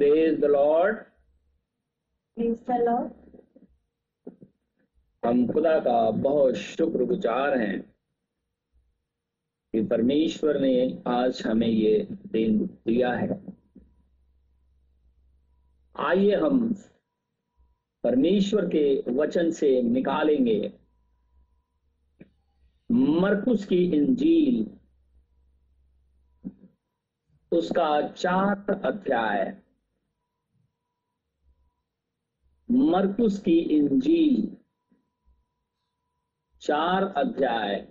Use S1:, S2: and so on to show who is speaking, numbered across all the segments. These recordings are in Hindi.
S1: Praise the Lord
S2: Praise the Lord.
S1: हम खुदा का बहुत शुक्रगुजार हैं कि परमेश्वर ने आज हमें ये दिन दिया है। आइए हम परमेश्वर के वचन से निकालेंगे। मरकुस की इंजील उसका चार अध्याय। मरकुस की इंजील। चार अध्याय।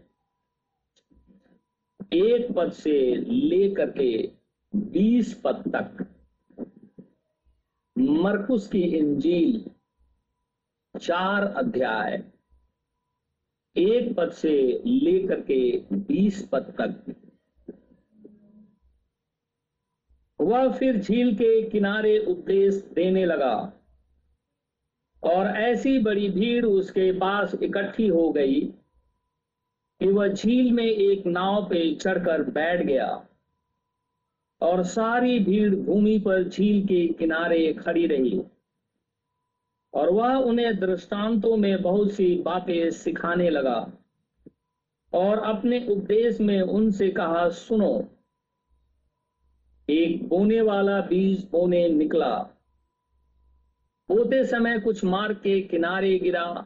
S1: एक पद से लेकर के बीस पद तक। मरकुस की इंजील। चार अध्याय। एक पद से लेकर के बीस पद तक। वह फिर झील के किनारे उपदेश देने लगा। और ऐसी बड़ी भीड़ उसके पास इकट्ठी हो गई कि वह झील में एक नाव पे चढ़कर बैठ गया और सारी भीड़ भूमि पर झील के किनारे खड़ी रही। और वह उन्हें दृष्टांतों में बहुत सी बातें सिखाने लगा और अपने उपदेश में उनसे कहा, सुनो, एक बोने वाला बीज बोने निकला। बोते समय कुछ मार्ग के किनारे गिरा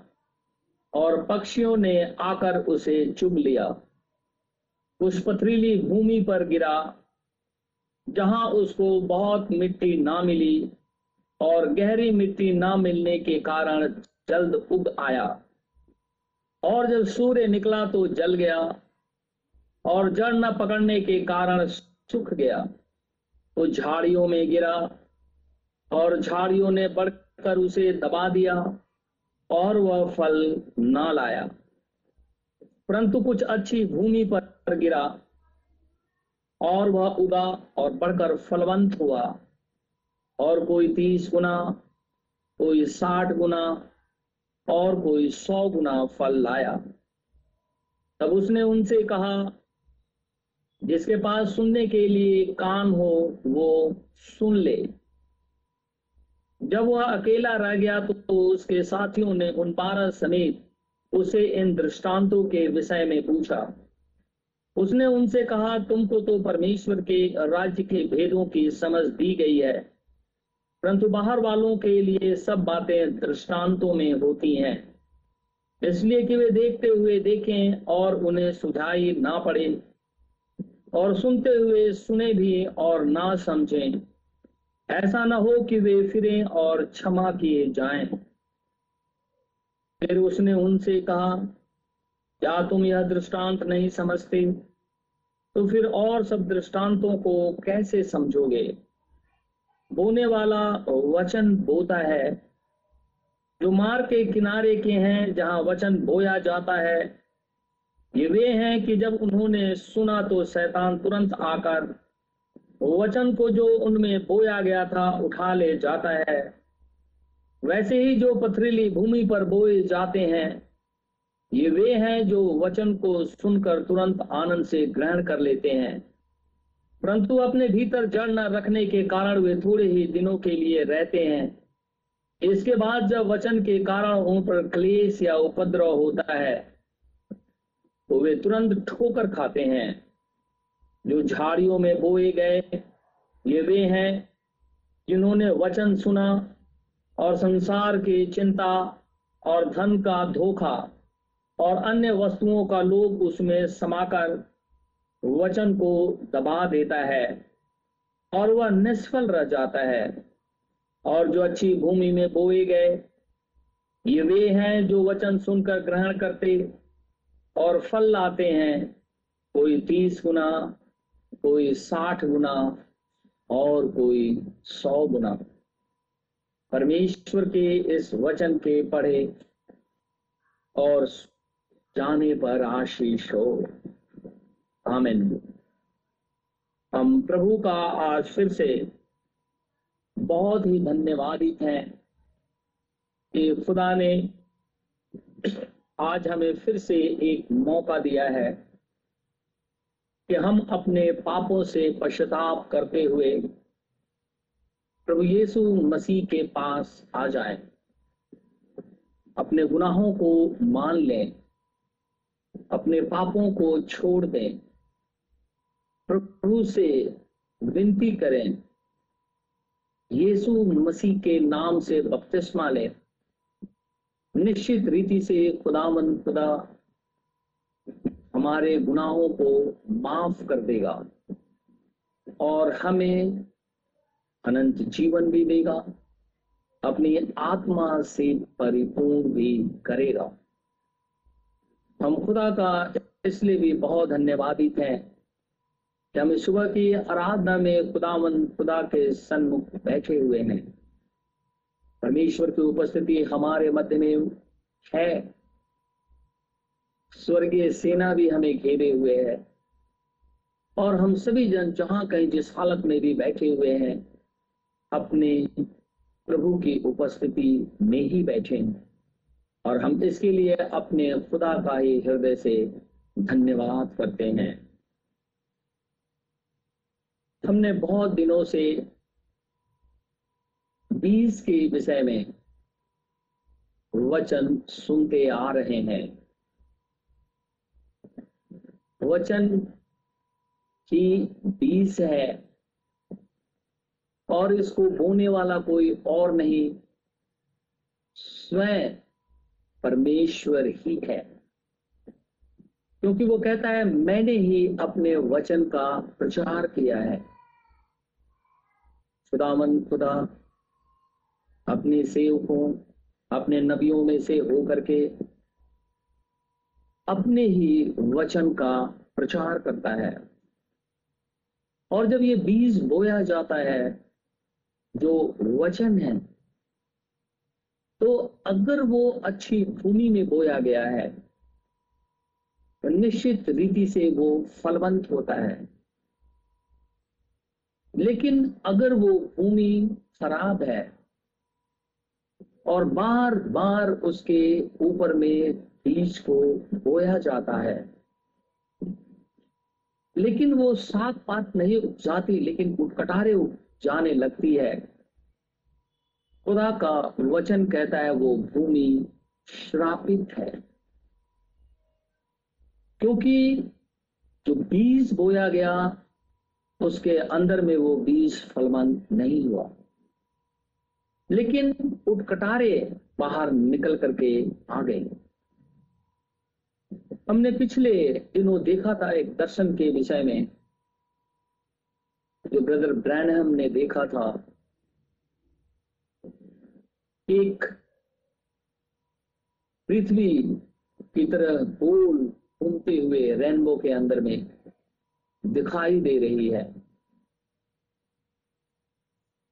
S1: और पक्षियों ने आकर उसे चुभ लिया। कुछ पथरीली भूमि पर गिरा, जहाँ उसको बहुत मिट्टी ना मिली और गहरी मिट्टी ना मिलने के कारण जल्द उग आया। और जब सूर्य निकला तो जल गया और जड़ न पकड़ने के कारण सूख गया। तो झाड़ियों में गिरा और झाड़ियों ने बढ़कर उसे दबा दिया और वह फल ना लाया। परंतु कुछ अच्छी भूमि पर गिरा और वह उगा और बढ़कर फलवंत हुआ। और कोई तीस गुना, कोई साठ गुना और कोई सौ गुना फल लाया। तब उसने उनसे कहा, जिसके पास सुनने के लिए कान हो, वो सुन ले। जब वह अकेला रह गया तो उसके साथियों ने उन बारह समेत उसे इन दृष्टांतों के विषय में पूछा। उसने उनसे कहा, तुमको तो परमेश्वर के राज्य के भेदों की समझ दी गई है, परंतु बाहर वालों के लिए सब बातें दृष्टांतों में होती हैं। इसलिए कि वे देखते हुए देखें और उन्हें सुझाई ना पड़े, और सुनते हुए सुने भी और ना समझें। ऐसा ना हो कि वे फिरें और क्षमा किए जाएँ। फिर उसने उनसे कहा, क्या तुम यह दृष्टांत नहीं समझते तो फिर और सब दृष्टांतों को कैसे समझोगे बोने वाला वचन बोता है, जो मार के किनारे के हैं, जहाँ वचन बोया जाता है, ये वे हैं कि जब उन्होंने सुना तो शैतान तुरंत आकर वचन को जो उनमें बोया गया था, उठा ले जाता है। वैसे ही जो पथरीली भूमि पर बोए जाते हैं, ये वे हैं जो वचन को सुनकर तुरंत आनंद से ग्रहण कर लेते हैं। परंतु अपने भीतर जड़ न रखने के कारण वे थोड़े ही दिनों के लिए रहते हैं। इसके बाद जब वचन के कारण उन पर क्लेश या उपद्रव होता है तो वे तुरंत ठोकर खाते हैं। जो झाड़ियों में बोए गए, ये वे हैं जिन्होंने वचन सुना और संसार की चिंता और धन का धोखा और अन्य वस्तुओं का लोभ उसमें समाकर वचन को दबा देता है और वह निष्फल रह जाता है और जो अच्छी भूमि में बोए गए, ये वे हैं जो वचन सुनकर ग्रहण करते और फल लाते हैं। कोई तीस गुना कोई साठ गुना और कोई सौ गुना। परमेश्वर के इस वचन के पढ़े और जाने पर आशीष हो। आमिन। हम प्रभु का आज फिर से बहुत ही धन्यवादित हैं कि खुदा ने आज हमें फिर से एक मौका दिया है। कि हम अपने पापों से पश्चाताप करते हुए प्रभु यीशु मसीह के पास आ जाए। अपने गुनाहों को मान लें। अपने पापों को छोड़ दें। प्रभु से विनती करें। यीशु मसीह के नाम से बपतिस्मा लें। निश्चित रीति से खुदावन खुदा हमारे गुनाहों को माफ़ कर देगा और हमें अनंत जीवन भी देगा, अपनी आत्मा से परिपूर्ण भी करेगा। हम खुदा का इसलिए भी बहुत धन्यवादित हैं कि हम सुबह की आराधना में खुदावन, खुदा के सन्मुख बैठे हुए हैं। परमेश्वर की उपस्थिति हमारे मध्य में है। स्वर्गीय सेना भी हमें घेरे हुए है। और हम सभी जन जहाँ कहीं जिस हालत में भी बैठे हुए हैं, अपने प्रभु की उपस्थिति में ही बैठे हैं। और हम इसके लिए अपने खुदा का ही हृदय से धन्यवाद करते हैं। हमने बहुत दिनों से बीज के विषय में वचन सुनते आ रहे हैं। वचन की बीज है और इसको बोने वाला कोई और नहीं, स्वयं परमेश्वर ही है। क्योंकि वो कहता है, मैंने ही अपने वचन का प्रचार किया है। खुदावन, खुदा, अपने सेवकों, अपने नबियों में से होकर के अपने ही वचन का प्रचार करता है। और जब ये बीज बोया जाता है, जो वचन है तो अगर वो अच्छी भूमि में बोया गया है तो निश्चित रीति से वो फलवंत होता है। लेकिन अगर वो भूमि खराब है, और बार बार उसके ऊपर में बीज को बोया जाता है। लेकिन वो सात पात नहीं उपजाती, लेकिन उठकटारे जाने लगती है। खुदा का वचन कहता है, वो भूमि श्रापित है। क्योंकि जो बीज बोया गया, उसके अंदर में वो बीज फलवंत नहीं हुआ। लेकिन उठकटारे बाहर निकल करके आ गए। हमने पिछले दिनों देखा था एक दर्शन के विषय में, जो ब्रदर ब्रैनहम ने देखा था। एक पृथ्वी की तरह गोल घूमते हुए रेनबो के अंदर में दिखाई दे रही है।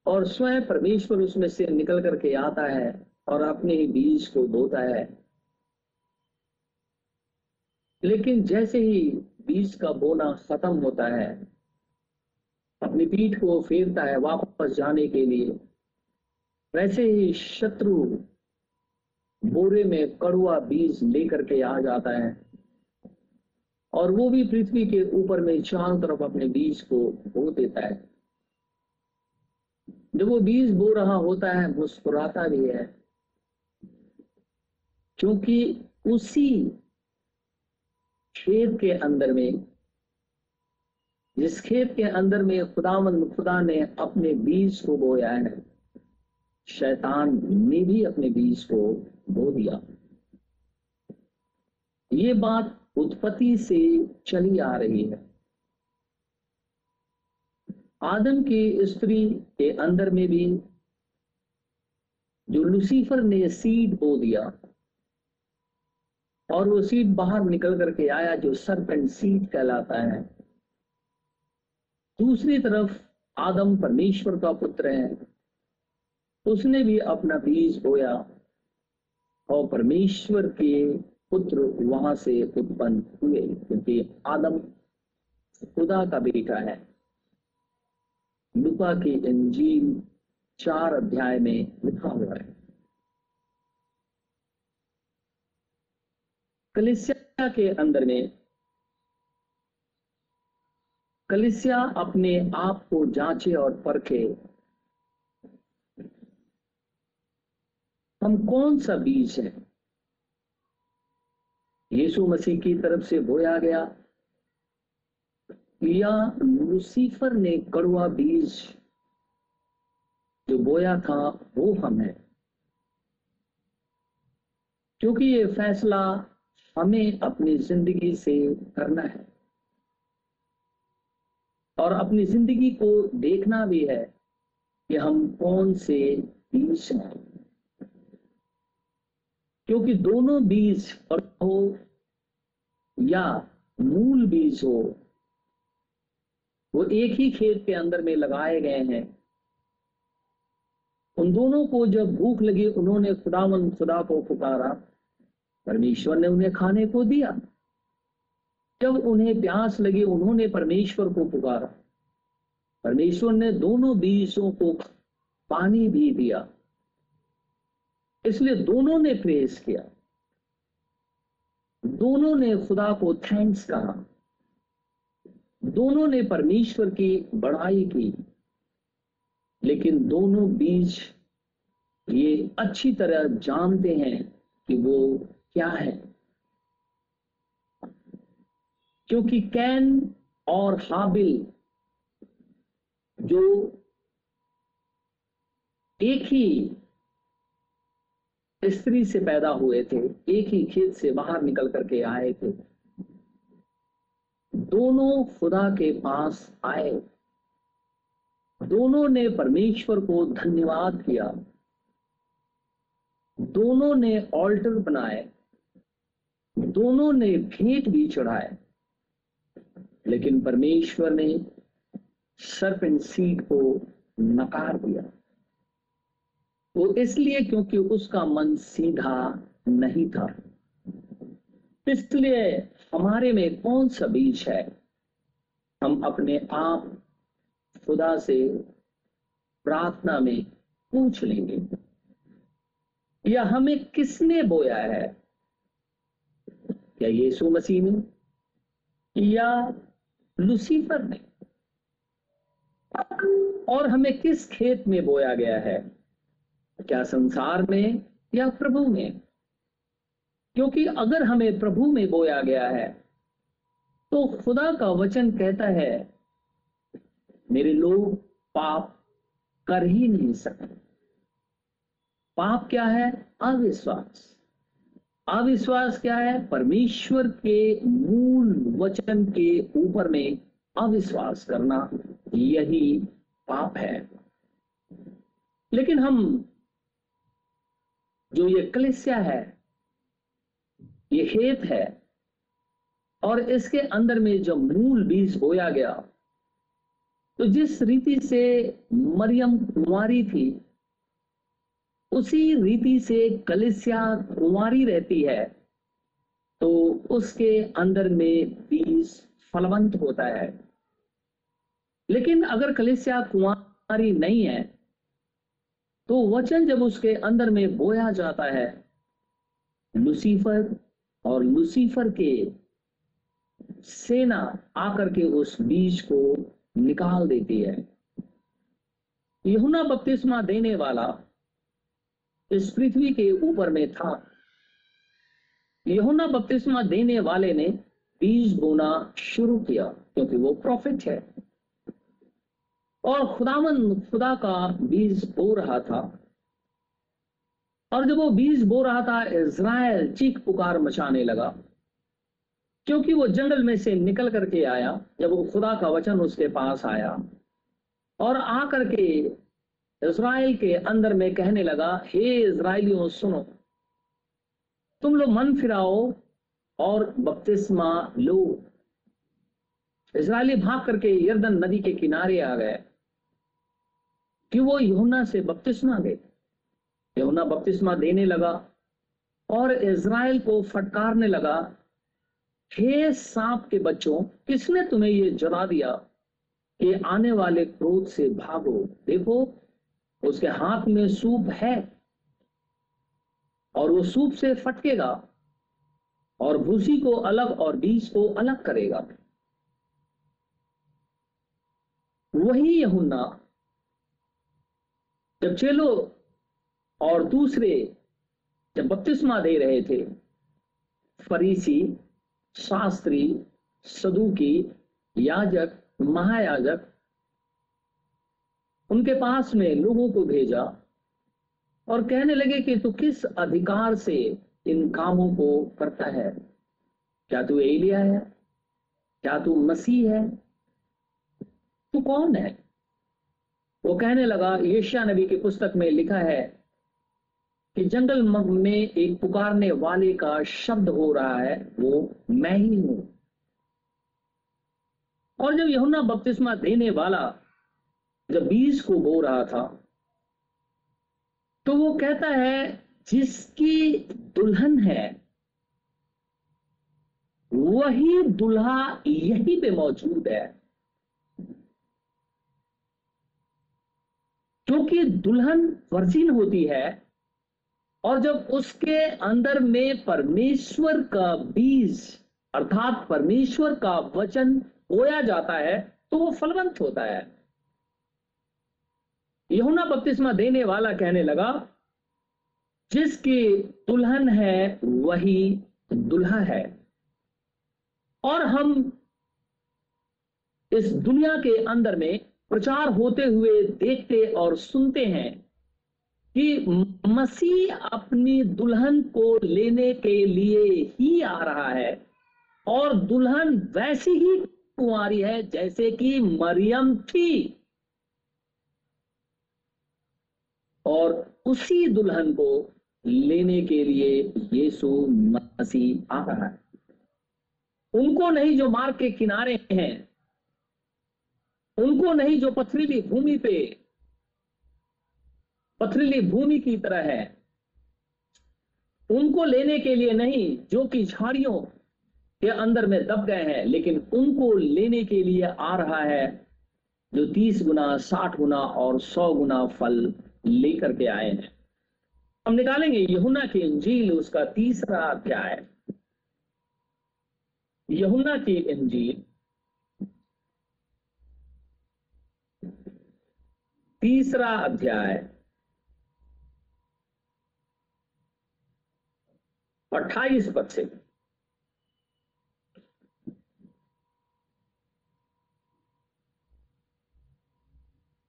S1: और स्वयं परमेश्वर उसमें से निकल करके आता है और अपने ही बीज को बोता है। लेकिन जैसे ही बीज का बोना खत्म होता है, अपनी पीठ को फेरता है वापस जाने के लिए, वैसे ही शत्रु बोरे में कड़ुआ बीज लेकर के आ जाता है। और वो भी पृथ्वी के ऊपर में चारों तरफ़ अपने बीज को बो देता है। जब वो बीज बो रहा होता है, मुस्कुराता भी है, क्योंकि उसी खेत के अंदर में, जिस खेत के अंदर में खुदावन खुदा ने अपने बीज को बोया है, शैतान ने भी अपने बीज को बो दिया। ये बात उत्पत्ति से चली आ रही है। आदम की स्त्री के अंदर में भी जो लुसीफर ने सीड बो दिया और वो सीट बाहर निकल करके आया जो सरपेंट सीट कहलाता है। दूसरी तरफ़ आदम परमेश्वर का पुत्र है। उसने भी अपना बीज बोया और परमेश्वर के पुत्र वहाँ से उत्पन्न हुए, क्योंकि आदम खुदा का बेटा है। लुका की इंजील चार अध्याय में लिखा हुआ है। कलिसिया के अंदर में, कलिसिया अपने आप को जांचे और परखे। हम कौन सा बीज है? यीशु मसीह की तरफ़ से बोया गया, या लूसीफर ने कड़वा बीज जो बोया था, वो हम है। क्योंकि ये फैसला हमें अपनी ज़िंदगी से करना है। और अपनी ज़िंदगी को देखना भी है कि हम कौन से बीज हैं। क्योंकि दोनों बीज हो या मूल बीज हो, वो एक ही खेत के अंदर में लगाए गए हैं। उन दोनों को जब भूख लगी, उन्होंने खुदावन खुदा को पुकारा। परमेश्वर ने उन्हें खाने को दिया। जब उन्हें प्यास लगी, उन्होंने परमेश्वर को पुकारा। परमेश्वर ने दोनों बीजों को पानी भी दिया। इसलिए दोनों ने प्रेस किया। दोनों ने खुदा को थैंक्स कहा। दोनों ने परमेश्वर की बढ़ाई की। लेकिन दोनों बीज ये अच्छी तरह जानते हैं कि वो क्या है? क्योंकि कैन और हाबिल जो एक ही स्त्री से पैदा हुए थे, एक ही खेत से बाहर निकल करके आए थे, दोनों खुदा के पास आए। दोनों ने परमेश्वर को धन्यवाद किया। दोनों ने ऑल्टर बनाए। दोनों ने भेंट भी चढ़ाए। लेकिन परमेश्वर ने सर्पेंट सीड को नकार दिया। वो इसलिए क्योंकि उसका मन सीधा नहीं था। इसलिए हमारे में कौन सा बीज है? हम अपने आप खुदा से प्रार्थना में पूछ लेंगे। या हमें किसने बोया है? क्या यीशु मसीह ने या लुसीफर ने और हमें किस खेत में बोया गया है? क्या संसार में या प्रभु में? क्योंकि अगर हमें प्रभु में बोया गया है तो खुदा का वचन कहता है, मेरे लोग पाप कर ही नहीं सकते। पाप क्या है? अविश्वास। अविश्वास क्या है? परमेश्वर के मूल वचन के ऊपर में अविश्वास करना यही पाप है। लेकिन हम जो ये कलिस्या है, ये हेत है, और इसके अंदर में जो मूल बीज बोया गया तो जिस रीति से मरियम कुमारी थी उसी रीति से कलिसिया कुमारी रहती है तो उसके अंदर में बीज फलवंत होता है। लेकिन अगर कलिसिया कुमारी नहीं है तो वचन जब उसके अंदर में बोया जाता है, लुसीफर और लुसीफर के सेना आकर के उस बीज को निकाल देती है। यहुना बपतिस्मा देने वाला इस पृथ्वी के ऊपर में था। यहुना बपतिस्मा देने वाले ने बीज बोना शुरू किया, क्योंकि वो प्रॉफिट है। और खुदावन, खुदा का बीज बो रहा था। और जब वो बीज बो रहा था, इज़राइल चीख पुकार मचाने लगा। क्योंकि वो जंगल में से निकल करके आया, जब वो खुदा का वचन उसके पास आया। और आकर के इज़राइल के अंदर में कहने लगा, हे इसराइलियों सुनो। तुम लोग मन फिराओ और बपतिस्मा लो। इज़राइली भाग करके यर्दन नदी के किनारे आ गए कि वो यहुना से बपतिस्मा दे। यहुना बपतिस्मा देने लगा और इसराइल को फटकारने लगा, हे सांप के बच्चों, किसने तुम्हें ये जला दिया कि आने वाले क्रोध से भागो? देखो उसके हाथ में सूप है और वो सूप से फटकेगा और भूसी को अलग और बीज को अलग करेगा। वही यहुन्ना, जब चेलो और दूसरे जब बपतिस्मा दे रहे थे, फरीसी, शास्त्री, सदुकी, याजक, महायाजक उनके पास में लोगों को भेजा और कहने लगे कि तू किस अधिकार से इन कामों को करता है? क्या तू एलिया है? क्या तू मसीह है? तू कौन है? वो कहने लगा, यशिया नबी की पुस्तक में लिखा है कि जंगल में एक पुकारने वाले का शब्द हो रहा है, वो मैं ही हूँ। और जब यहुना बपतिस्मा देने वाला जब बीज को बो रहा था तो वो कहता है, जिसकी दुल्हन है, वही दुल्हा यहीं पे मौजूद है। क्योंकि दुल्हन वर्जिन होती है, और जब उसके अंदर में परमेश्वर का बीज, अर्थात परमेश्वर का वचन बोया जाता है तो वो फलवंत होता है। यहुना बपतिस्मा देने वाला कहने लगा, जिसकी दुल्हन है, वही दुल्हा है। और हम इस दुनिया के अंदर में प्रचार होते हुए देखते और सुनते हैं कि मसीह अपनी दुल्हन को लेने के लिए ही आ रहा है, और दुल्हन वैसी ही कुंवारी है जैसे कि मरियम थी। और उसी दुल्हन को लेने के लिए यीशु मसीह आ रहा है। उनको नहीं जो मार्ग के किनारे हैं, उनको नहीं जो पथरीली भूमि पे, पथरीली भूमि की तरह है, उनको लेने के लिए नहीं, जो कि झाड़ियों के अंदर में दब गए हैं, लेकिन उनको लेने के लिए आ रहा है, जो तीस गुना, साठ गुना और सौ गुना फल लेकर के आए हैं। हम निकालेंगे यहुना की इंजील, उसका तीसरा अध्याय। यहुना की इंजील, तीसरा अध्याय। अट्ठाईस पद से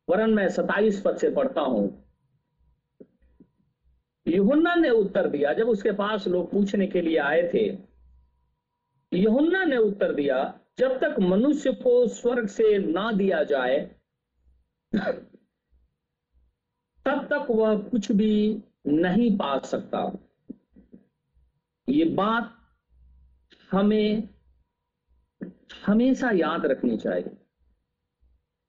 S1: वरन मैं सताइस पद से पढ़ता हूँ। युहुन्ना ने उत्तर दिया, जब उसके पास लोग पूछने के लिए आए थे, युहुन्ना ने उत्तर दिया, जब तक मनुष्य को स्वर्ग से ना दिया जाए, तब तक वह कुछ भी नहीं पा सकता। ये बात हमें हमेशा याद रखनी चाहिए।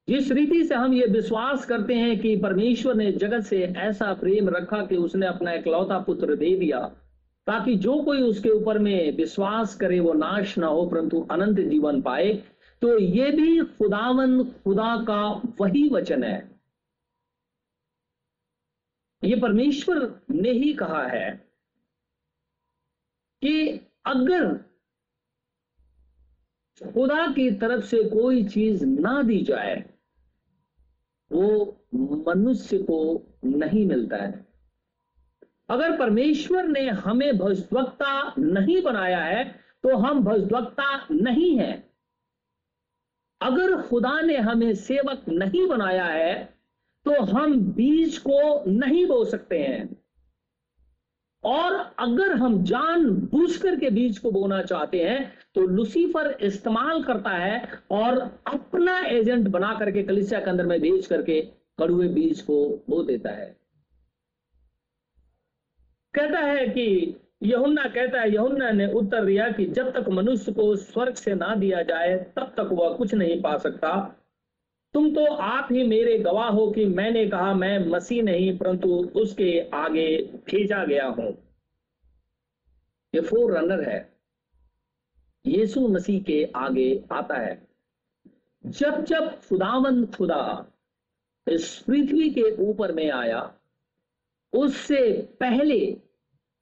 S1: जिस रीति से हम ये विश्वास करते हैं कि परमेश्वर ने जगत से ऐसा प्रेम रखा कि उसने अपना इकलौता पुत्र दे दिया, ताकि जो कोई उसके ऊपर में विश्वास करे, वो नाश ना हो, परंतु अनंत जीवन पाए तो ये भी खुदावन, खुदा का वही वचन है। ये परमेश्वर ने ही कहा है कि अगर खुदा की तरफ़ से कोई चीज़ ना दी जाए वो मनुष्य को नहीं मिलता है। अगर परमेश्वर ने हमें भविष्यवक्ता नहीं बनाया है तो हम भविष्यवक्ता नहीं है। अगर खुदा ने हमें सेवक नहीं बनाया है तो हम बीज को नहीं बो सकते हैं। और अगर हम जान बूझ करके बीज को बोना चाहते हैं तो लुसीफर इस्तेमाल करता है और अपना एजेंट बना करके कलिसिया के अंदर में भेज करके कड़ुए बीज को बो देता है। कहता है कि यहुन्ना, कहता है, यहुन्ना ने उत्तर दिया कि जब तक मनुष्य को स्वर्ग से ना दिया जाए, तब तक वह कुछ नहीं पा सकता। तुम तो आप ही मेरे गवाह हो कि मैंने कहा मैं मसीह नहीं, परंतु उसके आगे भेजा गया हूँ। ये फोर रनर है। यीशु मसीह के आगे आता है। जब जब खुदावंद खुदा इस पृथ्वी के ऊपर में आया, उससे पहले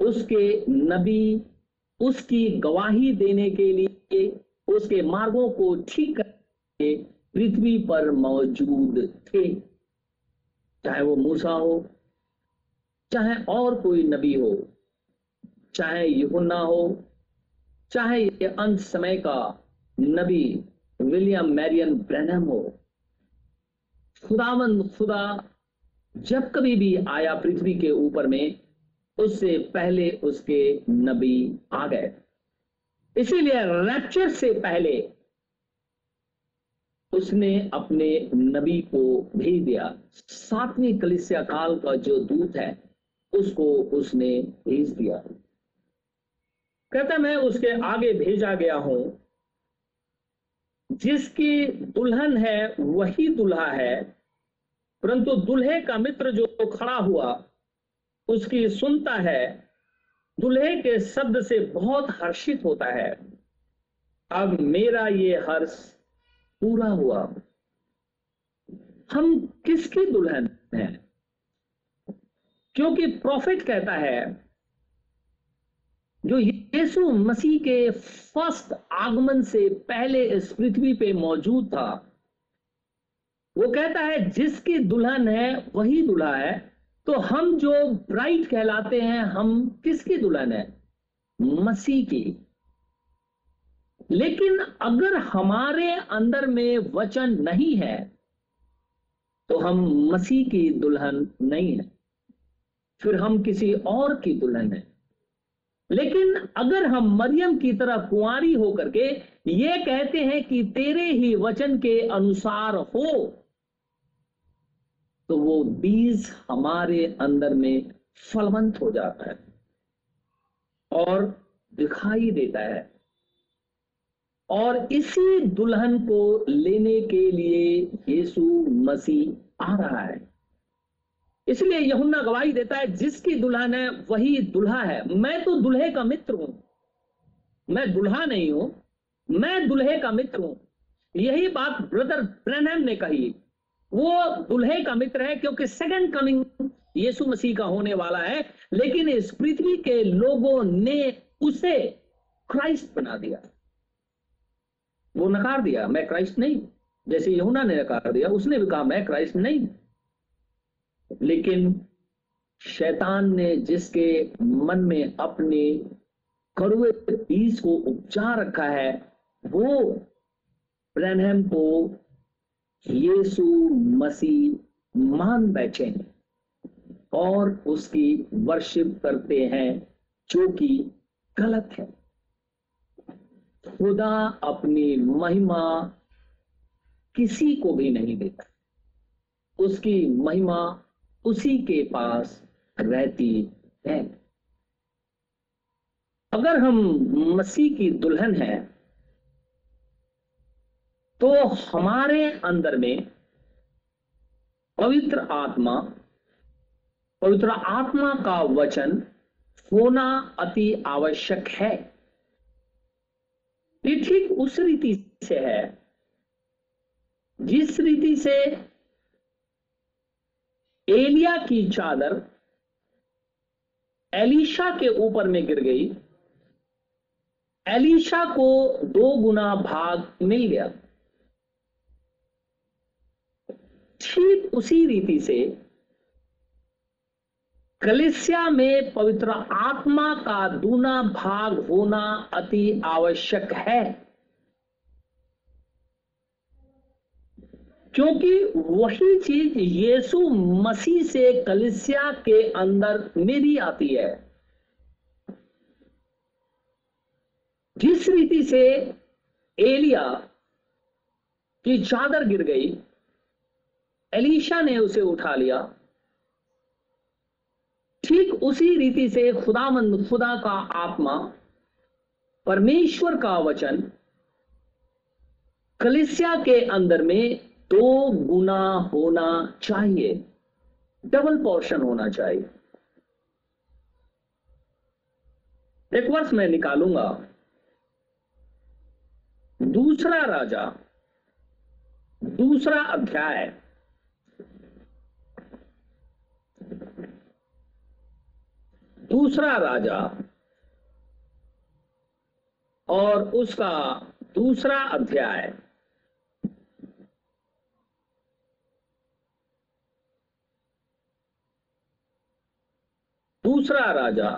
S1: उसके नबी उसकी गवाही देने के लिए, उसके मार्गों को ठीक करके पृथ्वी पर मौजूद थे। चाहे वो मूसा हो, चाहे और कोई नबी हो, चाहे यूहन्ना हो, चाहे ये अंत समय का नबी विलियम मैरियन ब्रैनम हो। खुदावंद खुदा, जब कभी भी आया पृथ्वी के ऊपर में, उससे पहले उसके नबी आ गए। इसीलिए रैप्चर से पहले उसने अपने नबी को भेज दिया। सातवीं कलिसिया काल का जो दूत है, उसको उसने भेज दिया। कहता मैं उसके आगे भेजा गया हूँ। जिसकी दुल्हन है, वही दुल्हा है। परंतु दुल्हे का मित्र जो खड़ा हुआ, उसकी सुनता है। दुल्हे के शब्द से बहुत हर्षित होता है। अब मेरा ये हर्ष पूरा हुआ। हम किसकी दुल्हन हैं? क्योंकि प्रॉफिट कहता है, जो यीशु मसीह के फ़र्स्ट आगमन से पहले इस पृथ्वी पे मौजूद था, वो कहता है, जिसकी दुल्हन है, वही दुल्हा है। तो हम जो ब्राइट कहलाते हैं, हम किसकी दुल्हन है? मसीह की। लेकिन अगर हमारे अंदर में वचन नहीं है तो हम मसीह की दुल्हन नहीं है। फिर हम किसी और की दुल्हन है। लेकिन अगर हम मरियम की तरह कुंवारी होकर के ये कहते हैं कि तेरे ही वचन के अनुसार हो तो वो बीज हमारे अंदर में फलवंत हो जाता है और दिखाई देता है। और इसी दुल्हन को लेने के लिए यीशु मसीह आ रहा है। इसलिए यहुन्ना गवाही देता है, जिसकी दुल्हन है, वही दुल्हा है। मैं तो दुल्हे का मित्र हूँ। मैं दुल्हा नहीं हूँ, मैं दुल्हे का मित्र हूँ। यही बात ब्रदर ब्रैनम ने कही। वो दुल्हे का मित्र है, क्योंकि सेकंड कमिंग यीशु मसीह का होने वाला है, लेकिन इस पृथ्वी के लोगों ने उसे क्राइस्ट बना दिया। वो नकार दिया, मैं क्राइस्ट नहीं जैसे यहुना ने नकार दिया, उसने भी कहा, मैं क्राइस्ट नहीं लेकिन शैतान ने जिसके मन में अपने कड़ुए बीज को उपजा रखा है, वो ब्रैनहम को यीशु मसीह मान बैठे हैं और उसकी वर्शिप करते हैं, जो कि गलत है। खुदा अपनी महिमा किसी को भी नहीं देता। उसकी महिमा उसी के पास रहती है। अगर हम मसीह की दुल्हन है तो हमारे अंदर में पवित्र आत्मा पवित्र आत्मा का वचन होना अति आवश्यक है। ये ठीक उस रीति से है। जिस रीति से एलिया की चादर एलिशा के ऊपर में गिर गई, एलिशा को दो गुना भाग मिल गया। ठीक उसी रीति से कलिसिया में पवित्र आत्मा का दूना भाग होना अति आवश्यक है। क्योंकि वही चीज़ यीशु मसीह से कलिसिया के अंदर मेरी आती है। जिस रीति से एलिया की चादर गिर गई, एलिशा ने उसे उठा लिया। ठीक उसी रीति से खुदामंद खुदा का आत्मा, परमेश्वर का वचन, कलिसिया के अंदर में दो गुना होना चाहिए, डबल पोर्शन होना चाहिए। एक वर्ष मैं निकालूँगा। दूसरा राजा, दूसरा अध्याय दूसरा राजा और उसका दूसरा अध्याय। दूसरा राजा,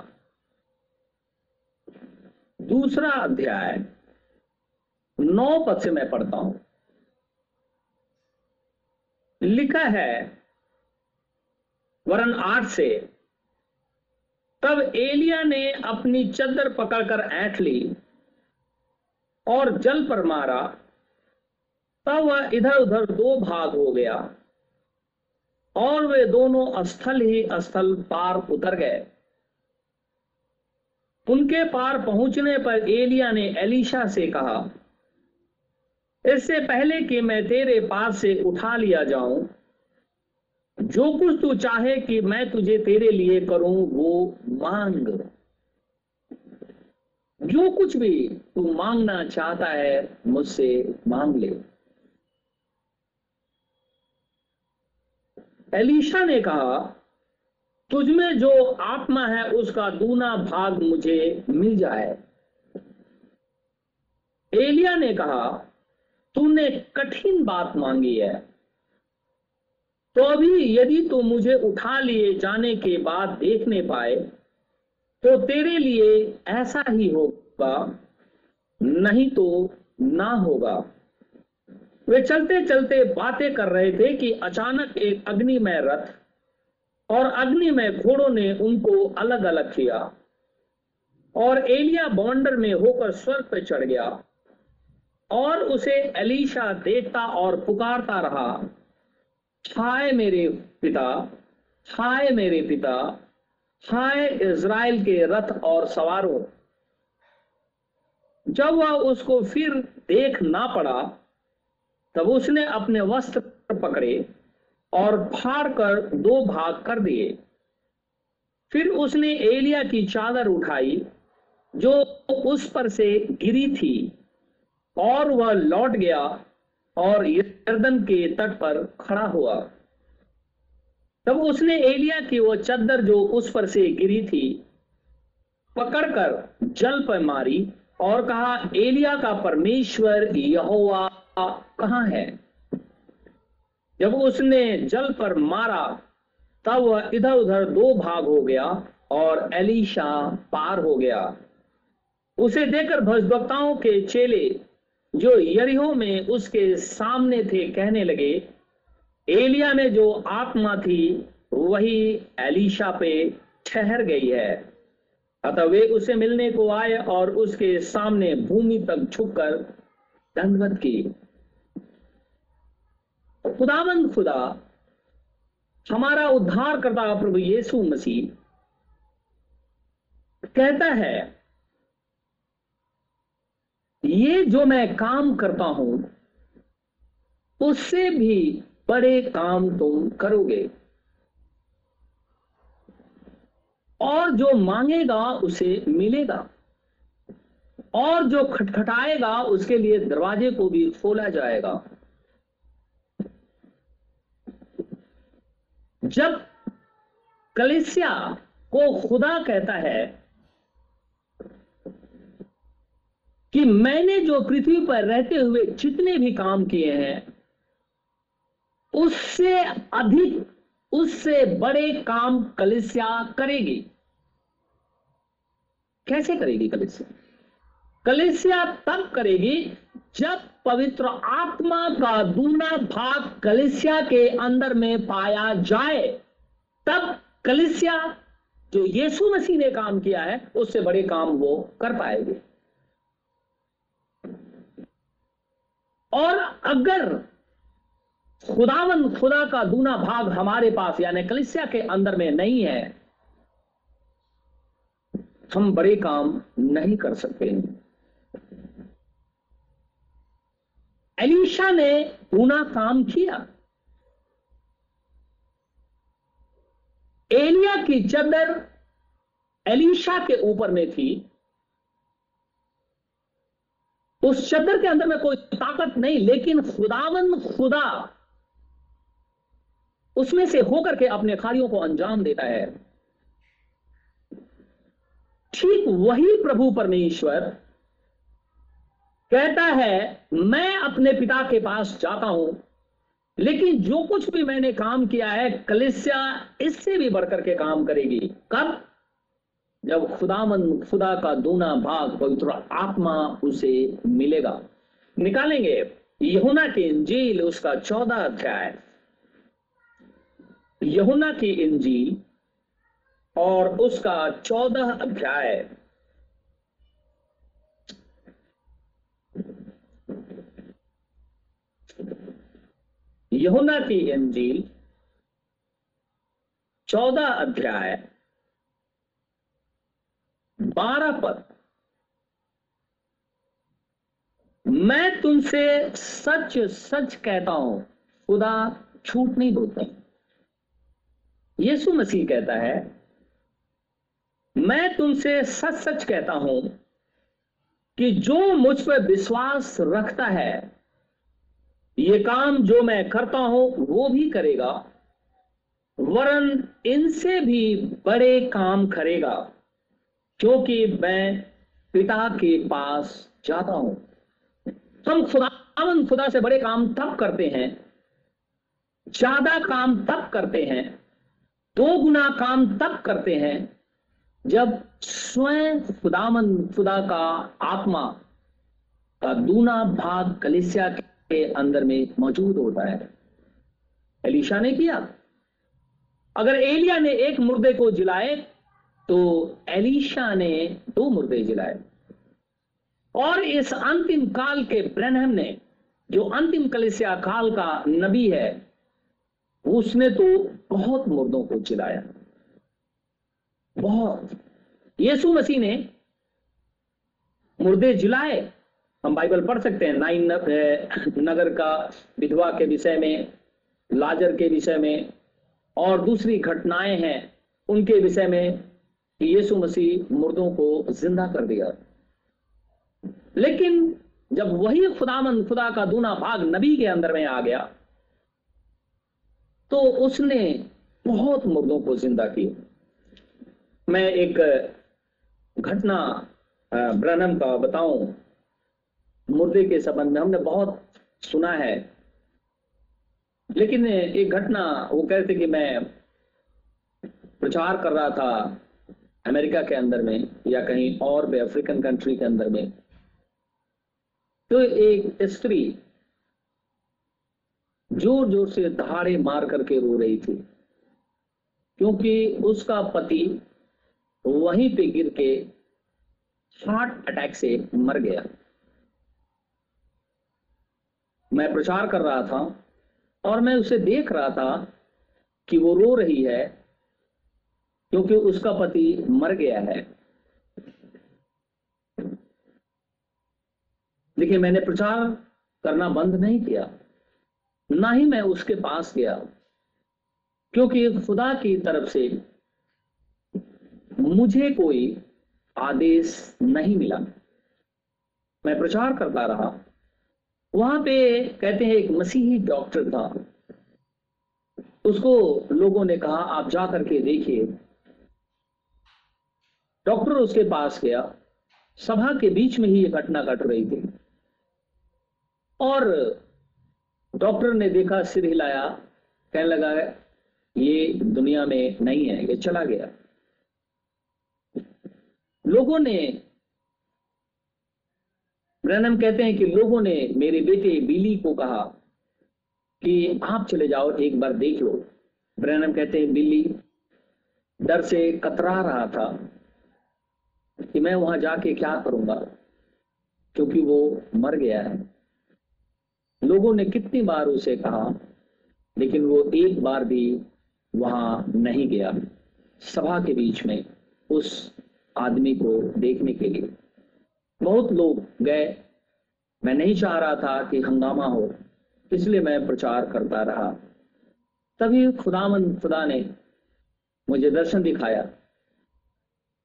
S1: दूसरा अध्याय, नौ पद से मैं पढ़ता हूँ। लिखा है, वरन आठ से तब एलिया ने अपनी चद्दर पकड़कर ऐंठ ली और जल पर मारा। तब वह इधर उधर दो भाग हो गया और वे दोनों स्थल ही स्थल पार उतर गए। उनके पार पहुँचने पर एलिया ने एलिशा से कहा, इससे पहले कि मैं तेरे पास से उठा लिया जाऊँ जो कुछ तू चाहे कि मैं तुझे तेरे लिए करूँ, वो मांग। जो कुछ भी तू मांगना चाहता है, मुझसे मांग ले। एलिशा ने कहा तुझमें जो आत्मा है, उसका दूना भाग मुझे मिल जाए। एलिया ने कहा, तूने कठिन बात मांगी है। तो अभी यदि तू मुझे उठा लिए जाने के बाद देखने पाए तो तेरे लिए ऐसा ही होगा, नहीं तो ना होगा। वे चलते चलते बातें कर रहे थे कि अचानक एक अग्निमय रथ और अग्निमय घोड़ों ने उनको अलग अलग किया और एलिया बॉन्डर में होकर स्वर्ग पर चढ़ गया और उसे एलिशा देखता और पुकारता रहा। हाय मेरे पिता, हाय मेरे पिता, हाय इज़राइल के रथ और सवारों। जब वह उसको फिर देख ना पड़ा, तब उसने अपने वस्त्र पकड़े और फाड़ कर दो भाग कर दिए। फिर उसने एलिया की चादर उठाई, जो उस पर से गिरी थी, और वह लौट गया और यर्दन के तट पर खड़ा हुआ। तब उसने एलिया की वो चद्दर जो उस पर से गिरी थी, पकड़कर जल पर मारी और कहा एलिया का परमेश्वर यहोवा कहाँ है? जब उसने जल पर मारा, तब वह इधर उधर दो भाग हो गया और एलिशा पार हो गया। उसे देखकर भजभक्ताओं के चेले जो यरिहो में उसके सामने थे, कहने लगे, एलिया में जो आत्मा थी, वही एलिशा पे ठहर गई है। अतः वे उसे मिलने को आए और उसके सामने भूमि तक झुककर दंडवत की। खुदावंद खुदा, हमारा उद्धार करता प्रभु यीशु मसीह कहता है ये जो मैं काम करता हूँ, उससे भी बड़े काम तुम करोगे। और जो मांगेगा, उसे मिलेगा। और जो खटखटाएगा, उसके लिए दरवाजे को भी खोला जाएगा। जब कलिसिया को खुदा कहता है कि मैंने जो पृथ्वी पर रहते हुए जितने भी काम किए हैं, उससे अधिक, उससे बड़े काम कलिसिया करेगी। कैसे करेगी कलिसिया? कलिसिया तब करेगी जब पवित्र आत्मा का दूना भाग कलिसिया के अंदर में पाया जाए। तब कलिसिया, जो यीशु मसीह ने काम किया है, उससे बड़े काम वो कर पाएगी। और अगर खुदावन खुदा का दूना भाग हमारे पास, यानी कलिसिया के अंदर में नहीं है, हम बड़े काम नहीं कर सकते। एलिशा ने दूना काम किया। एलिया की चदर एलिशा के ऊपर में थी। उस चदर के अंदर में कोई ताकत नहीं, लेकिन खुदावन खुदा उसमें से होकर के अपने कार्यों को अंजाम देता है। ठीक वही प्रभु परमेश्वर कहता है, मैं अपने पिता के पास जाता हूँ, लेकिन जो कुछ भी मैंने काम किया है, कलिसिया इससे भी बढ़कर के काम करेगी। कब? जब खुदामन, खुदा का दूना भाग पवित्र आत्मा उसे मिलेगा। निकालेंगे यहुना की इंजील, उसका चौदह अध्याय। यहुना की इंजील और उसका चौदह अध्याय। यहुना की इंजील, चौदह अध्याय। बारह पद। मैं तुमसे सच सच कहता हूँ, खुदा छूट नहीं बोलते यीशु मसीह कहता है, मैं तुमसे सच सच कहता हूँ कि जो मुझ पर विश्वास रखता है, ये काम जो मैं करता हूँ, वो भी करेगा, वरन इनसे भी बड़े काम करेगा। क्योंकि मैं पिता के पास जाता हूँ। हम खुदावन खुदा से बड़े काम तब करते हैं, ज़्यादा काम तब करते हैं, दो गुना काम तब करते हैं, जब स्वयं खुदामन खुदा का आत्मा का दूना भाग कलिसिया के अंदर में मौजूद होता है। एलिशा ने किया। अगर एलिया ने एक मुर्दे को जिलाए तो एलिशा ने दो मुर्दे जिलाए। और इस अंतिम काल के ब्रहम ने, जो अंतिम कलिसिया काल का नबी है, उसने तो बहुत मुर्दों को जिलाया। बहुत। यीशु मसीह ने मुर्दे जिलाए। हम बाइबल पढ़ सकते हैं, नाइन नगर का विधवा के विषय में, लाजर के विषय में, और दूसरी घटनाएँ हैं, उनके विषय में कि यीशु मसीह मुर्दों को ज़िंदा कर दिया। लेकिन जब वही खुदामंद, खुदा का दूना भाग नबी के अंदर में आ गया तो उसने बहुत मुर्दों को ज़िंदा किया। मैं एक घटना ब्रनम का बताऊँ। मुर्दे के संबंध में हमने बहुत सुना है। लेकिन एक घटना, वो कहते कि मैं प्रचार कर रहा था। अमेरिका के अंदर में या कहीं और भी अफ्रीकन कंट्री के अंदर में तो एक स्त्री ज़ोर ज़ोर से दहाड़े मार करके रो रही थी, क्योंकि उसका पति वहीं पे गिर के हार्ट अटैक से मर गया। मैं प्रचार कर रहा था और मैं उसे देख रहा था कि वो रो रही है क्योंकि उसका पति मर गया है। देखिए, मैंने प्रचार करना बंद नहीं किया, ना ही मैं उसके पास गया, क्योंकि खुदा की तरफ़ से मुझे कोई आदेश नहीं मिला। मैं प्रचार करता रहा। वहाँ पे कहते हैं, एक मसीही डॉक्टर था। उसको लोगों ने कहा, आप जा करके देखिए। डॉक्टर उसके पास गया। सभा के बीच में ही ये घटना घट रही थी। और डॉक्टर ने देखा, सिर हिलाया, कहने लगा, ये दुनिया में नहीं है, ये चला गया। लोगों ने, ब्रैनम कहते हैं कि लोगों ने मेरे बेटे बिली को कहा कि आप चले जाओ, एक बार देख लो। ब्रैनम कहते हैं बिल्ली डर से कतरा रहा था। कि मैं वहाँ जाके क्या करूँगा? क्योंकि वो मर गया है। लोगों ने कितनी बार उसे कहा, लेकिन वो एक बार भी वहाँ नहीं गया, सभा के बीच में, उस आदमी को देखने के लिए। बहुत लोग गए। मैं नहीं चाह रहा था कि हंगामा हो, इसलिए मैं प्रचार करता रहा। तभी खुदामंद, खुदा ने मुझे दर्शन दिखाया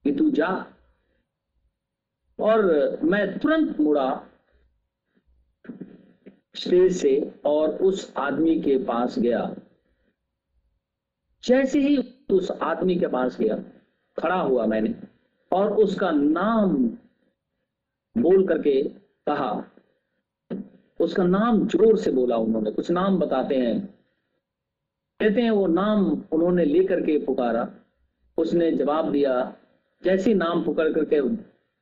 S1: कि तू जा। और मैं तुरंत मुड़ा स्टेज से और उस आदमी के पास गया। जैसे ही उस आदमी के पास गया, खड़ा हुआ मैंने और उसका नाम बोल करके कहा। उसका नाम ज़ोर से बोला उन्होंने, कुछ नाम बताते हैं। कहते हैं वो नाम उन्होंने लेकर के पुकारा। उसने जवाब दिया, जैसे नाम पुकार करके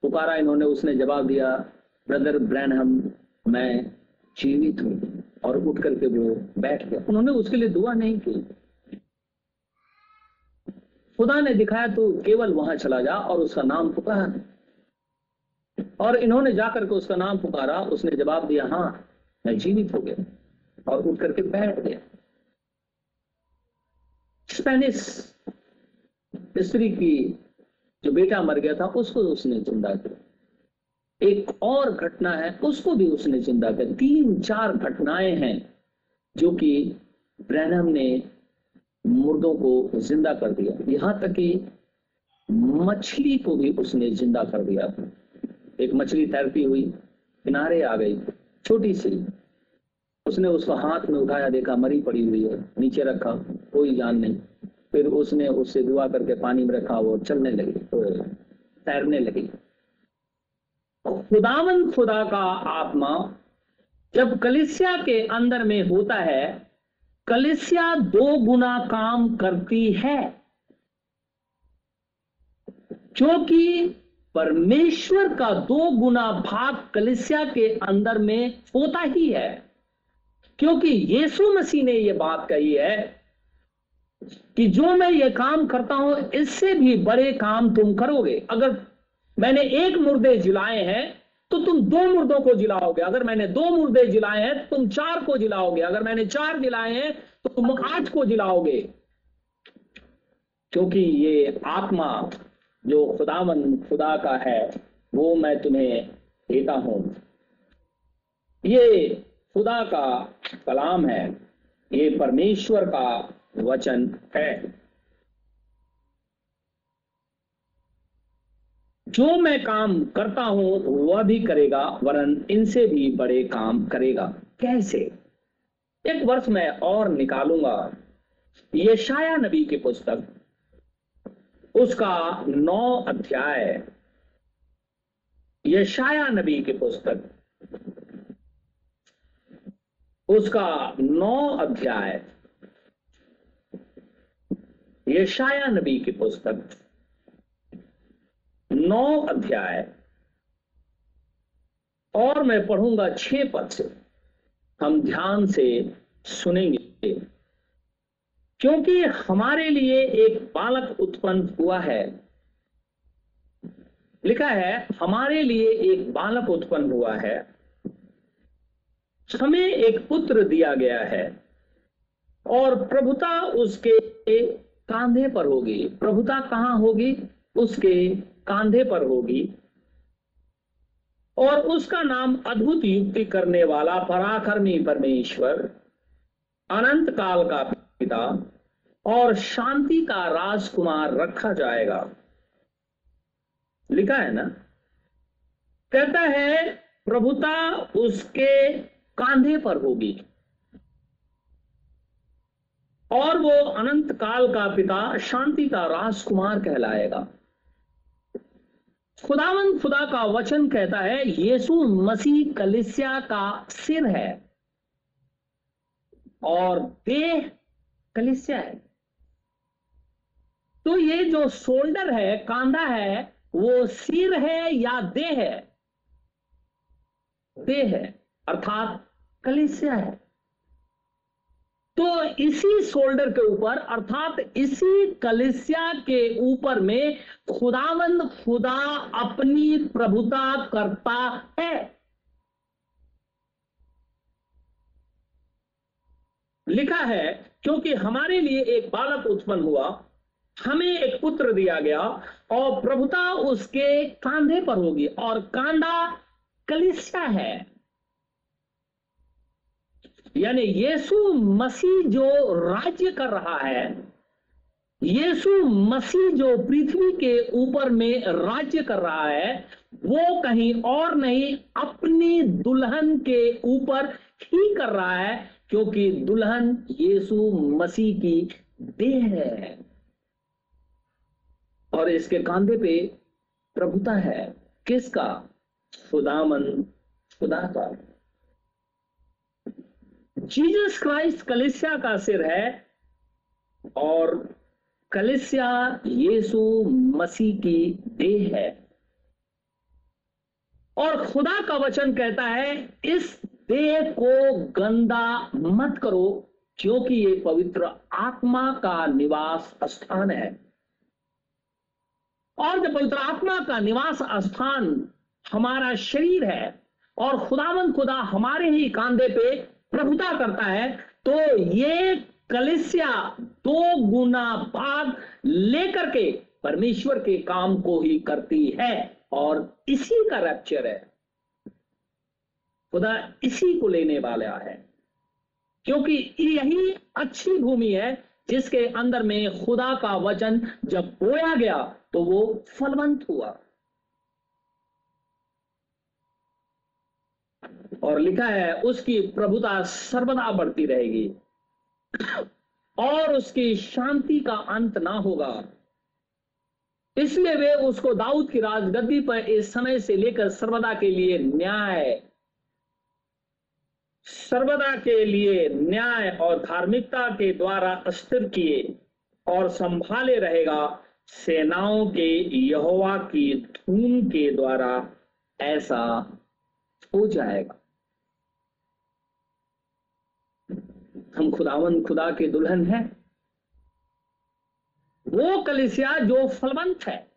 S1: पुकारा इन्होंने, उसने जवाब दिया, ब्रदर ब्रैनहम, मैं जीवित हूँ। और उठ करके वो बैठ गया। उन्होंने उसके लिए दुआ नहीं की। खुदा ने दिखाया तो केवल वहाँ चला जा और उसका नाम पुकारा। और इन्होंने जाकर के उसका नाम पुकारा। उसने जवाब दिया हाँ मैं जीवित हो गया। और उठ करके बैठ गया। स्पेनिश स्त्री की जो बेटा मर गया था, उसको उसने ज़िंदा किया। एक और घटना है, उसको भी उसने ज़िंदा किया। तीन चार घटनाएँ हैं जो कि ब्रैनम ने मुर्दों को ज़िंदा कर दिया। यहाँ तक कि मछली को भी उसने ज़िंदा कर दिया। एक मछली तैरती हुई, किनारे आ गई, छोटी सी। उसने उसको हाथ में उठाया, देखा मरी पड़ी हुई है, नीचे रखा, कोई जान नहीं। फिर उसने उससे दुआ करके पानी में रखा, वो चलने लगी तो तैरने लगी। खुदावन खुदा का आत्मा जब कलिसिया के अंदर में होता है, कलिसिया दो गुना काम करती है, क्योंकि परमेश्वर का दो गुना भाग कलिसिया के अंदर में होता ही है, क्योंकि यीशु मसीह ने यह बात कही है कि जो मैं ये काम करता हूँ, इससे भी बड़े काम तुम करोगे। अगर मैंने एक मुर्दे जिलाए हैं तो तुम दो मुर्दों को जिलाओगे। अगर मैंने दो मुर्दे जिलाए हैं तो तुम चार को जिलाओगे। अगर मैंने चार जिलाए हैं तो तुम आठ को जिलाओगे। क्योंकि ये आत्मा जो खुदावन, खुदा का है, वो मैं तुम्हें देता हूँ। ये खुदा का कलाम है। ये परमेश्वर का वचन है। जो मैं काम करता हूँ, वह भी करेगा, वरन इनसे भी बड़े काम करेगा। कैसे? एक वर्ष में और निकालूँगा। ये शाया नबी की पुस्तक, उसका नौ अध्याय। ये शाया नबी की पुस्तक, उसका नौ अध्याय। यशाया नबी की पुस्तक। नौ अध्याय। और मैं पढ़ूँगा छह पद से। हम ध्यान से सुनेंगे। क्योंकि हमारे लिए एक बालक उत्पन्न हुआ है। लिखा है, हमारे लिए एक बालक उत्पन्न हुआ है। हमें एक पुत्र दिया गया है। और प्रभुता उसके कांधे पर होगी। प्रभुता कहाँ होगी? उसके कांधे पर होगी। और उसका नाम अद्भुत युक्ति करने वाला पराक्रमी परमेश्वर, अनंत काल का पिता और शांति का राजकुमार रखा जाएगा। लिखा है ना? कहता है, प्रभुता उसके कांधे पर होगी। और वो अनंत काल का पिता शांति का राजकुमार कहलाएगा। खुदावन खुदा का वचन कहता है, यीशु मसीह कलिसिया का सिर है और देह कलिसिया है। तो ये जो शोल्डर है, कांधा है, वो सिर है या देह है? देह है, अर्थात कलिसिया है। तो इसी शोल्डर के ऊपर, अर्थात इसी कलिसिया के ऊपर में खुदावंद खुदा अपनी प्रभुता करता है। लिखा है, क्योंकि हमारे लिए एक बालक उत्पन्न हुआ, हमें एक पुत्र दिया गया, और प्रभुता उसके कांधे पर होगी, और कांधा कलिसिया है। यानी यीशु मसीह जो राज्य कर रहा है, यीशु मसीह जो पृथ्वी के ऊपर में राज्य कर रहा है, वो कहीं और नहीं, अपनी दुल्हन के ऊपर ही कर रहा है, क्योंकि दुल्हन यीशु मसीह की देह है। और इसके कांधे पे प्रभुता है। किसका? खुदामन, खुदा का। जीसस क्राइस्ट कलिसिया का सिर है और कलिसिया यीशु मसीह की देह है। और खुदा का वचन कहता है, इस देह को गंदा मत करो, क्योंकि ये पवित्र आत्मा का निवास स्थान है। और जब पवित्र आत्मा का निवास स्थान हमारा शरीर है, और खुदावन खुदा हमारे ही कांधे पे प्रभुता करता है तो ये कलिसिया दो गुना भाग लेकर के परमेश्वर के काम को ही करती है और इसी का रैप्चर है। खुदा इसी को लेने वाला है, क्योंकि यही अच्छी भूमि है जिसके अंदर में खुदा का वचन जब बोया गया तो वो फलवंत हुआ। और लिखा है, उसकी प्रभुता सर्वदा बढ़ती रहेगी। और उसकी शांति का अंत ना होगा। इसलिए वे उसको दाऊद की राजगद्दी पर इस समय से लेकर सर्वदा के लिए न्याय, सर्वदा के लिए न्याय और धार्मिकता के द्वारा अस्थिर किए और संभाले रहेगा सेनाओं के यहोवा की धूम के द्वारा, ऐसा हो जाएगा। हम खुदावन खुदा के दुल्हन हैं। वो कलिसिया जो फलवंत है,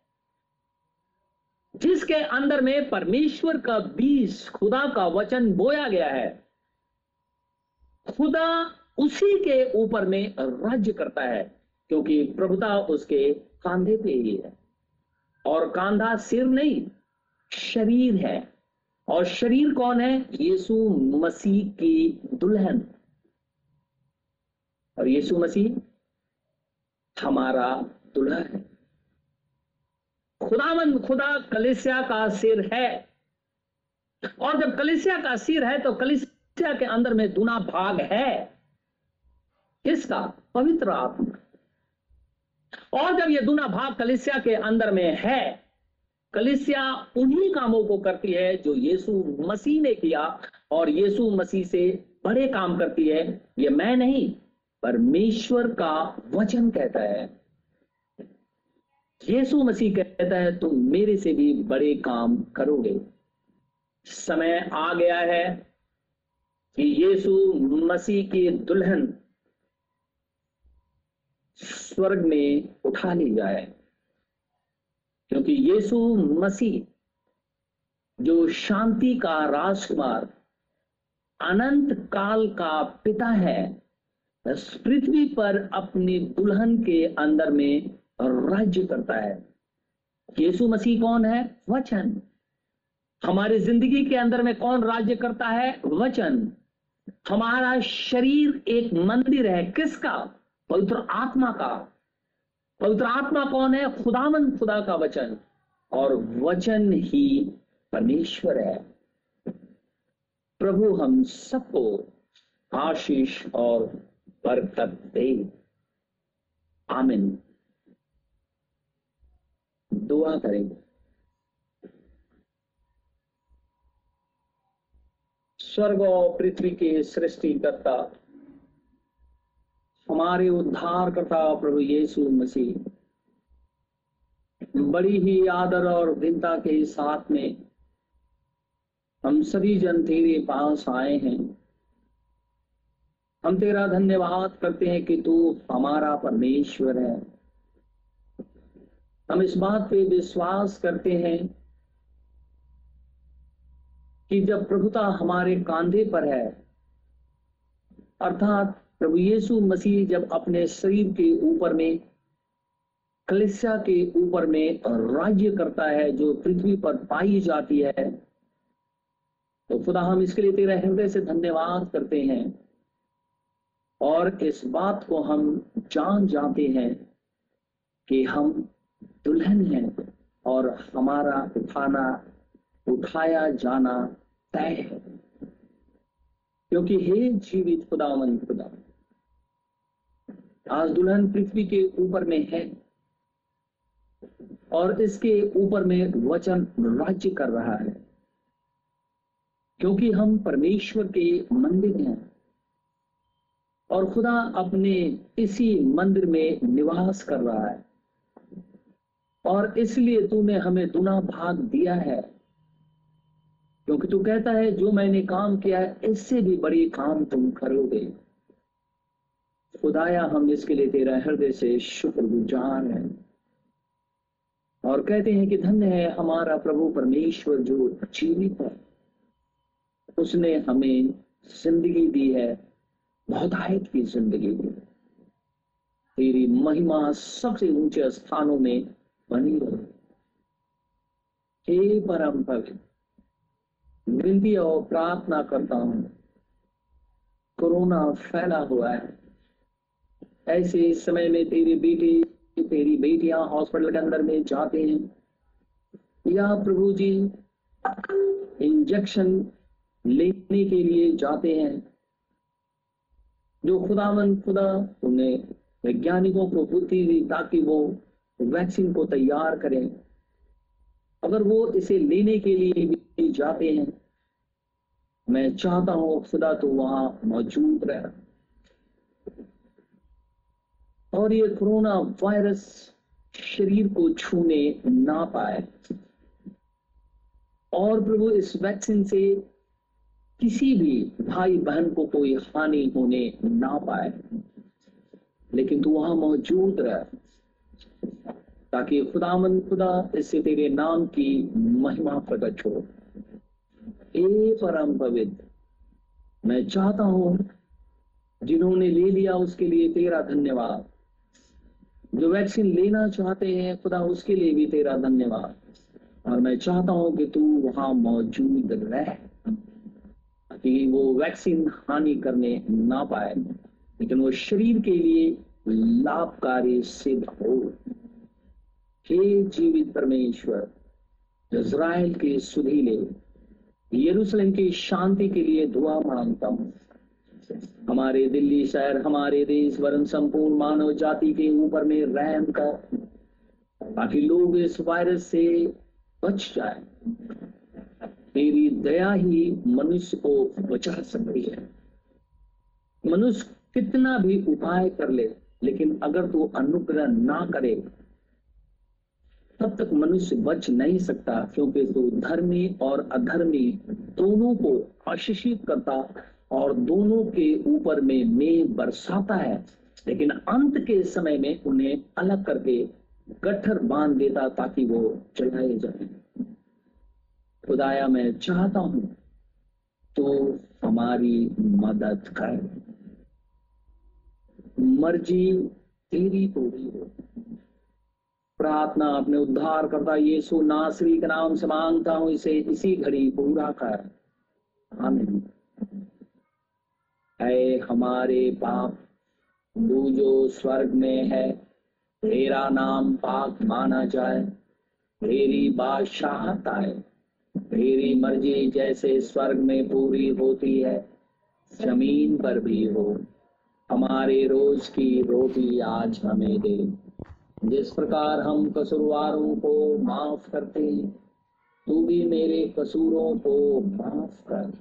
S1: जिसके अंदर में परमेश्वर का बीज खुदा का वचन बोया गया है, खुदा उसी के ऊपर में राज्य करता है, क्योंकि प्रभुता उसके कांधे पे ही है। और कांधा सिर नहीं, शरीर है। और शरीर कौन है? यीशु मसीह की दुल्हन। और यीशु मसीह हमारा दुल्हा है। खुदावन खुदा कलिसिया का सिर है। और जब कलिसिया का सिर है तो कलिसिया के अंदर में दुना भाग है। किसका? पवित्र आत्मा। और जब ये दुना भाग कलिसिया के अंदर में है, कलिसिया उन्हीं कामों को करती है जो यीशु मसीह ने किया, और यीशु मसीह से बड़े काम करती है। ये मैं नहीं परमेश्वर का वचन कहता है। यीशु मसीह कहता है, तुम मेरे से भी बड़े काम करोगे। समय आ गया है कि यीशु मसीह की दुल्हन स्वर्ग में उठा ली जाए। क्योंकि यीशु मसीह, जो शांति का राजकुमार, अनंत काल का पिता है पृथ्वी पर अपनी दुल्हन के अंदर में राज्य करता है। यीशु मसीह कौन है? वचन। हमारी ज़िंदगी के अंदर में कौन राज्य करता है? वचन। हमारा शरीर एक मंदिर है। किसका? पवित्र आत्मा का। पवित्र आत्मा कौन है? खुदामंद खुदा का वचन। और वचन ही परमेश्वर है। प्रभु, हम सबको आशीष और बरकत आमिन। दुआ करेंगे स्वर्ग और पृथ्वी के सृष्टि करता हमारे उद्धार करता प्रभु यीशु मसीह, बड़ी ही आदर और भिन्नता के साथ में हम सभी जन तेरे पास आए हैं। हम तेरा धन्यवाद करते हैं कि तू हमारा परमेश्वर है। हम इस बात पे विश्वास करते हैं कि जब प्रभुता हमारे कांधे पर है, अर्थात प्रभु यीशु मसीह जब अपने शरीर के ऊपर में, कलिसिया के ऊपर में राज्य करता है, जो पृथ्वी पर पाई जाती है तो खुदा हम इसके लिए तेरा हृदय से धन्यवाद करते हैं। और इस बात को हम जान जाते हैं कि हम दुल्हन हैं और हमारा उठाना उठाया जाना तय है। क्योंकि हे जीवित खुदावन खुदा, आज दुल्हन पृथ्वी के ऊपर में है और इसके ऊपर में वचन राज्य कर रहा है। क्योंकि हम परमेश्वर के मंदिर हैं और खुदा अपने इसी मंदिर में निवास कर रहा है। और इसलिए तूने हमें दुना भाग दिया है, क्योंकि तू कहता है, जो मैंने काम किया है, इससे भी बड़ी काम तुम करोगे। खुदाया, हम इसके लिए तेरा हृदय से शुक्रगुजार हैं। और कहते हैं कि धन्य है हमारा प्रभु परमेश्वर जो जीवित है। उसने हमें ज़िंदगी दी है। बहुतायत की ज़िंदगी तेरी महिमा सबसे ऊँचे स्थानों में बनी हे परम पवित्र विनती और प्रार्थना करता हूँ, कोरोना फैला हुआ है। ऐसे समय में तेरी बेटी, तेरी बेटियाँ हॉस्पिटल के अंदर में जाते हैं। या प्रभु जी इंजेक्शन लेने के लिए जाते हैं। जो खुदावन खुदा, उन्हें वैज्ञानिकों को बुद्धि दी ताकि वो वैक्सीन को तैयार करें। अगर वो इसे लेने के लिए भी जाते हैं, मैं चाहता हूँ खुदा तो वहाँ मौजूद रहे। और ये कोरोना वायरस शरीर को छूने ना पाए। और प्रभु, इस वैक्सीन से किसी भी भाई बहन को कोई हानि होने ना पाए, लेकिन तू वहाँ मौजूद रह, ताकि खुदामन खुदा इससे तेरे नाम की महिमा प्रकट हो। ए परम पवित्र, मैं चाहता हूँ जिन्होंने ले लिया उसके लिए तेरा धन्यवाद। जो वैक्सीन लेना चाहते हैं, खुदा उसके लिए भी तेरा धन्यवाद। और मैं चाहता हूँ कि तू वहाँ मौजूद रह। कि वो वैक्सीन हानि करने ना पाए, लेकिन वो शरीर के लिए लाभकारी सिद्ध हो। हे जीवित परमेश्वर, इज़राइल के सुधीले यरूशलेम की शांति के लिए दुआ माँगता हूँ। हमारे दिल्ली शहर, हमारे देश, वरन संपूर्ण मानव जाति के ऊपर में रहम कर, ताकि लोग इस वायरस से बच जाए। तेरी दया ही मनुष्य को बचा सकती है। मनुष्य कितना भी उपाय कर ले, लेकिन अगर तू अनुग्रह ना करे, तब तक मनुष्य बच नहीं सकता, क्योंकि तू धर्मी और अधर्मी दोनों को आशीषित करता और दोनों के ऊपर में मेह बरसाता है। लेकिन अंत के समय में उन्हें अलग करके गठर बाँध देता ताकि वो चलाए जाए। खुदाया मैं चाहता हूँ तो हमारी मदद कर। मर्ज़ी तेरी पूरी हो। प्रार्थना अपने उद्धार करता यीशु नासरी के नाम से माँगता हूँ, इसे इसी घड़ी पूरा कर। आमीन। है हमारे पाप, तू जो स्वर्ग में है, तेरा नाम पाक माना जाए, तेरी बादशाहत आए। तेरी मर्ज़ी जैसे स्वर्ग में पूरी होती है, ज़मीन पर भी हो। हमारे रोज की रोटी आज हमें दे। जिस प्रकार हम कसूरवारों को माफ़ करते तू भी मेरे कसूरों को माफ़ कर।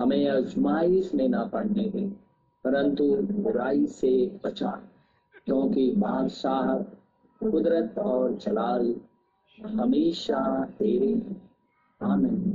S1: हमें अजमाइश में ना पड़ने दे, परंतु बुराई से बचा। क्योंकि बादशाह, कुदरत और जलाल हमेशा तेरे आमीन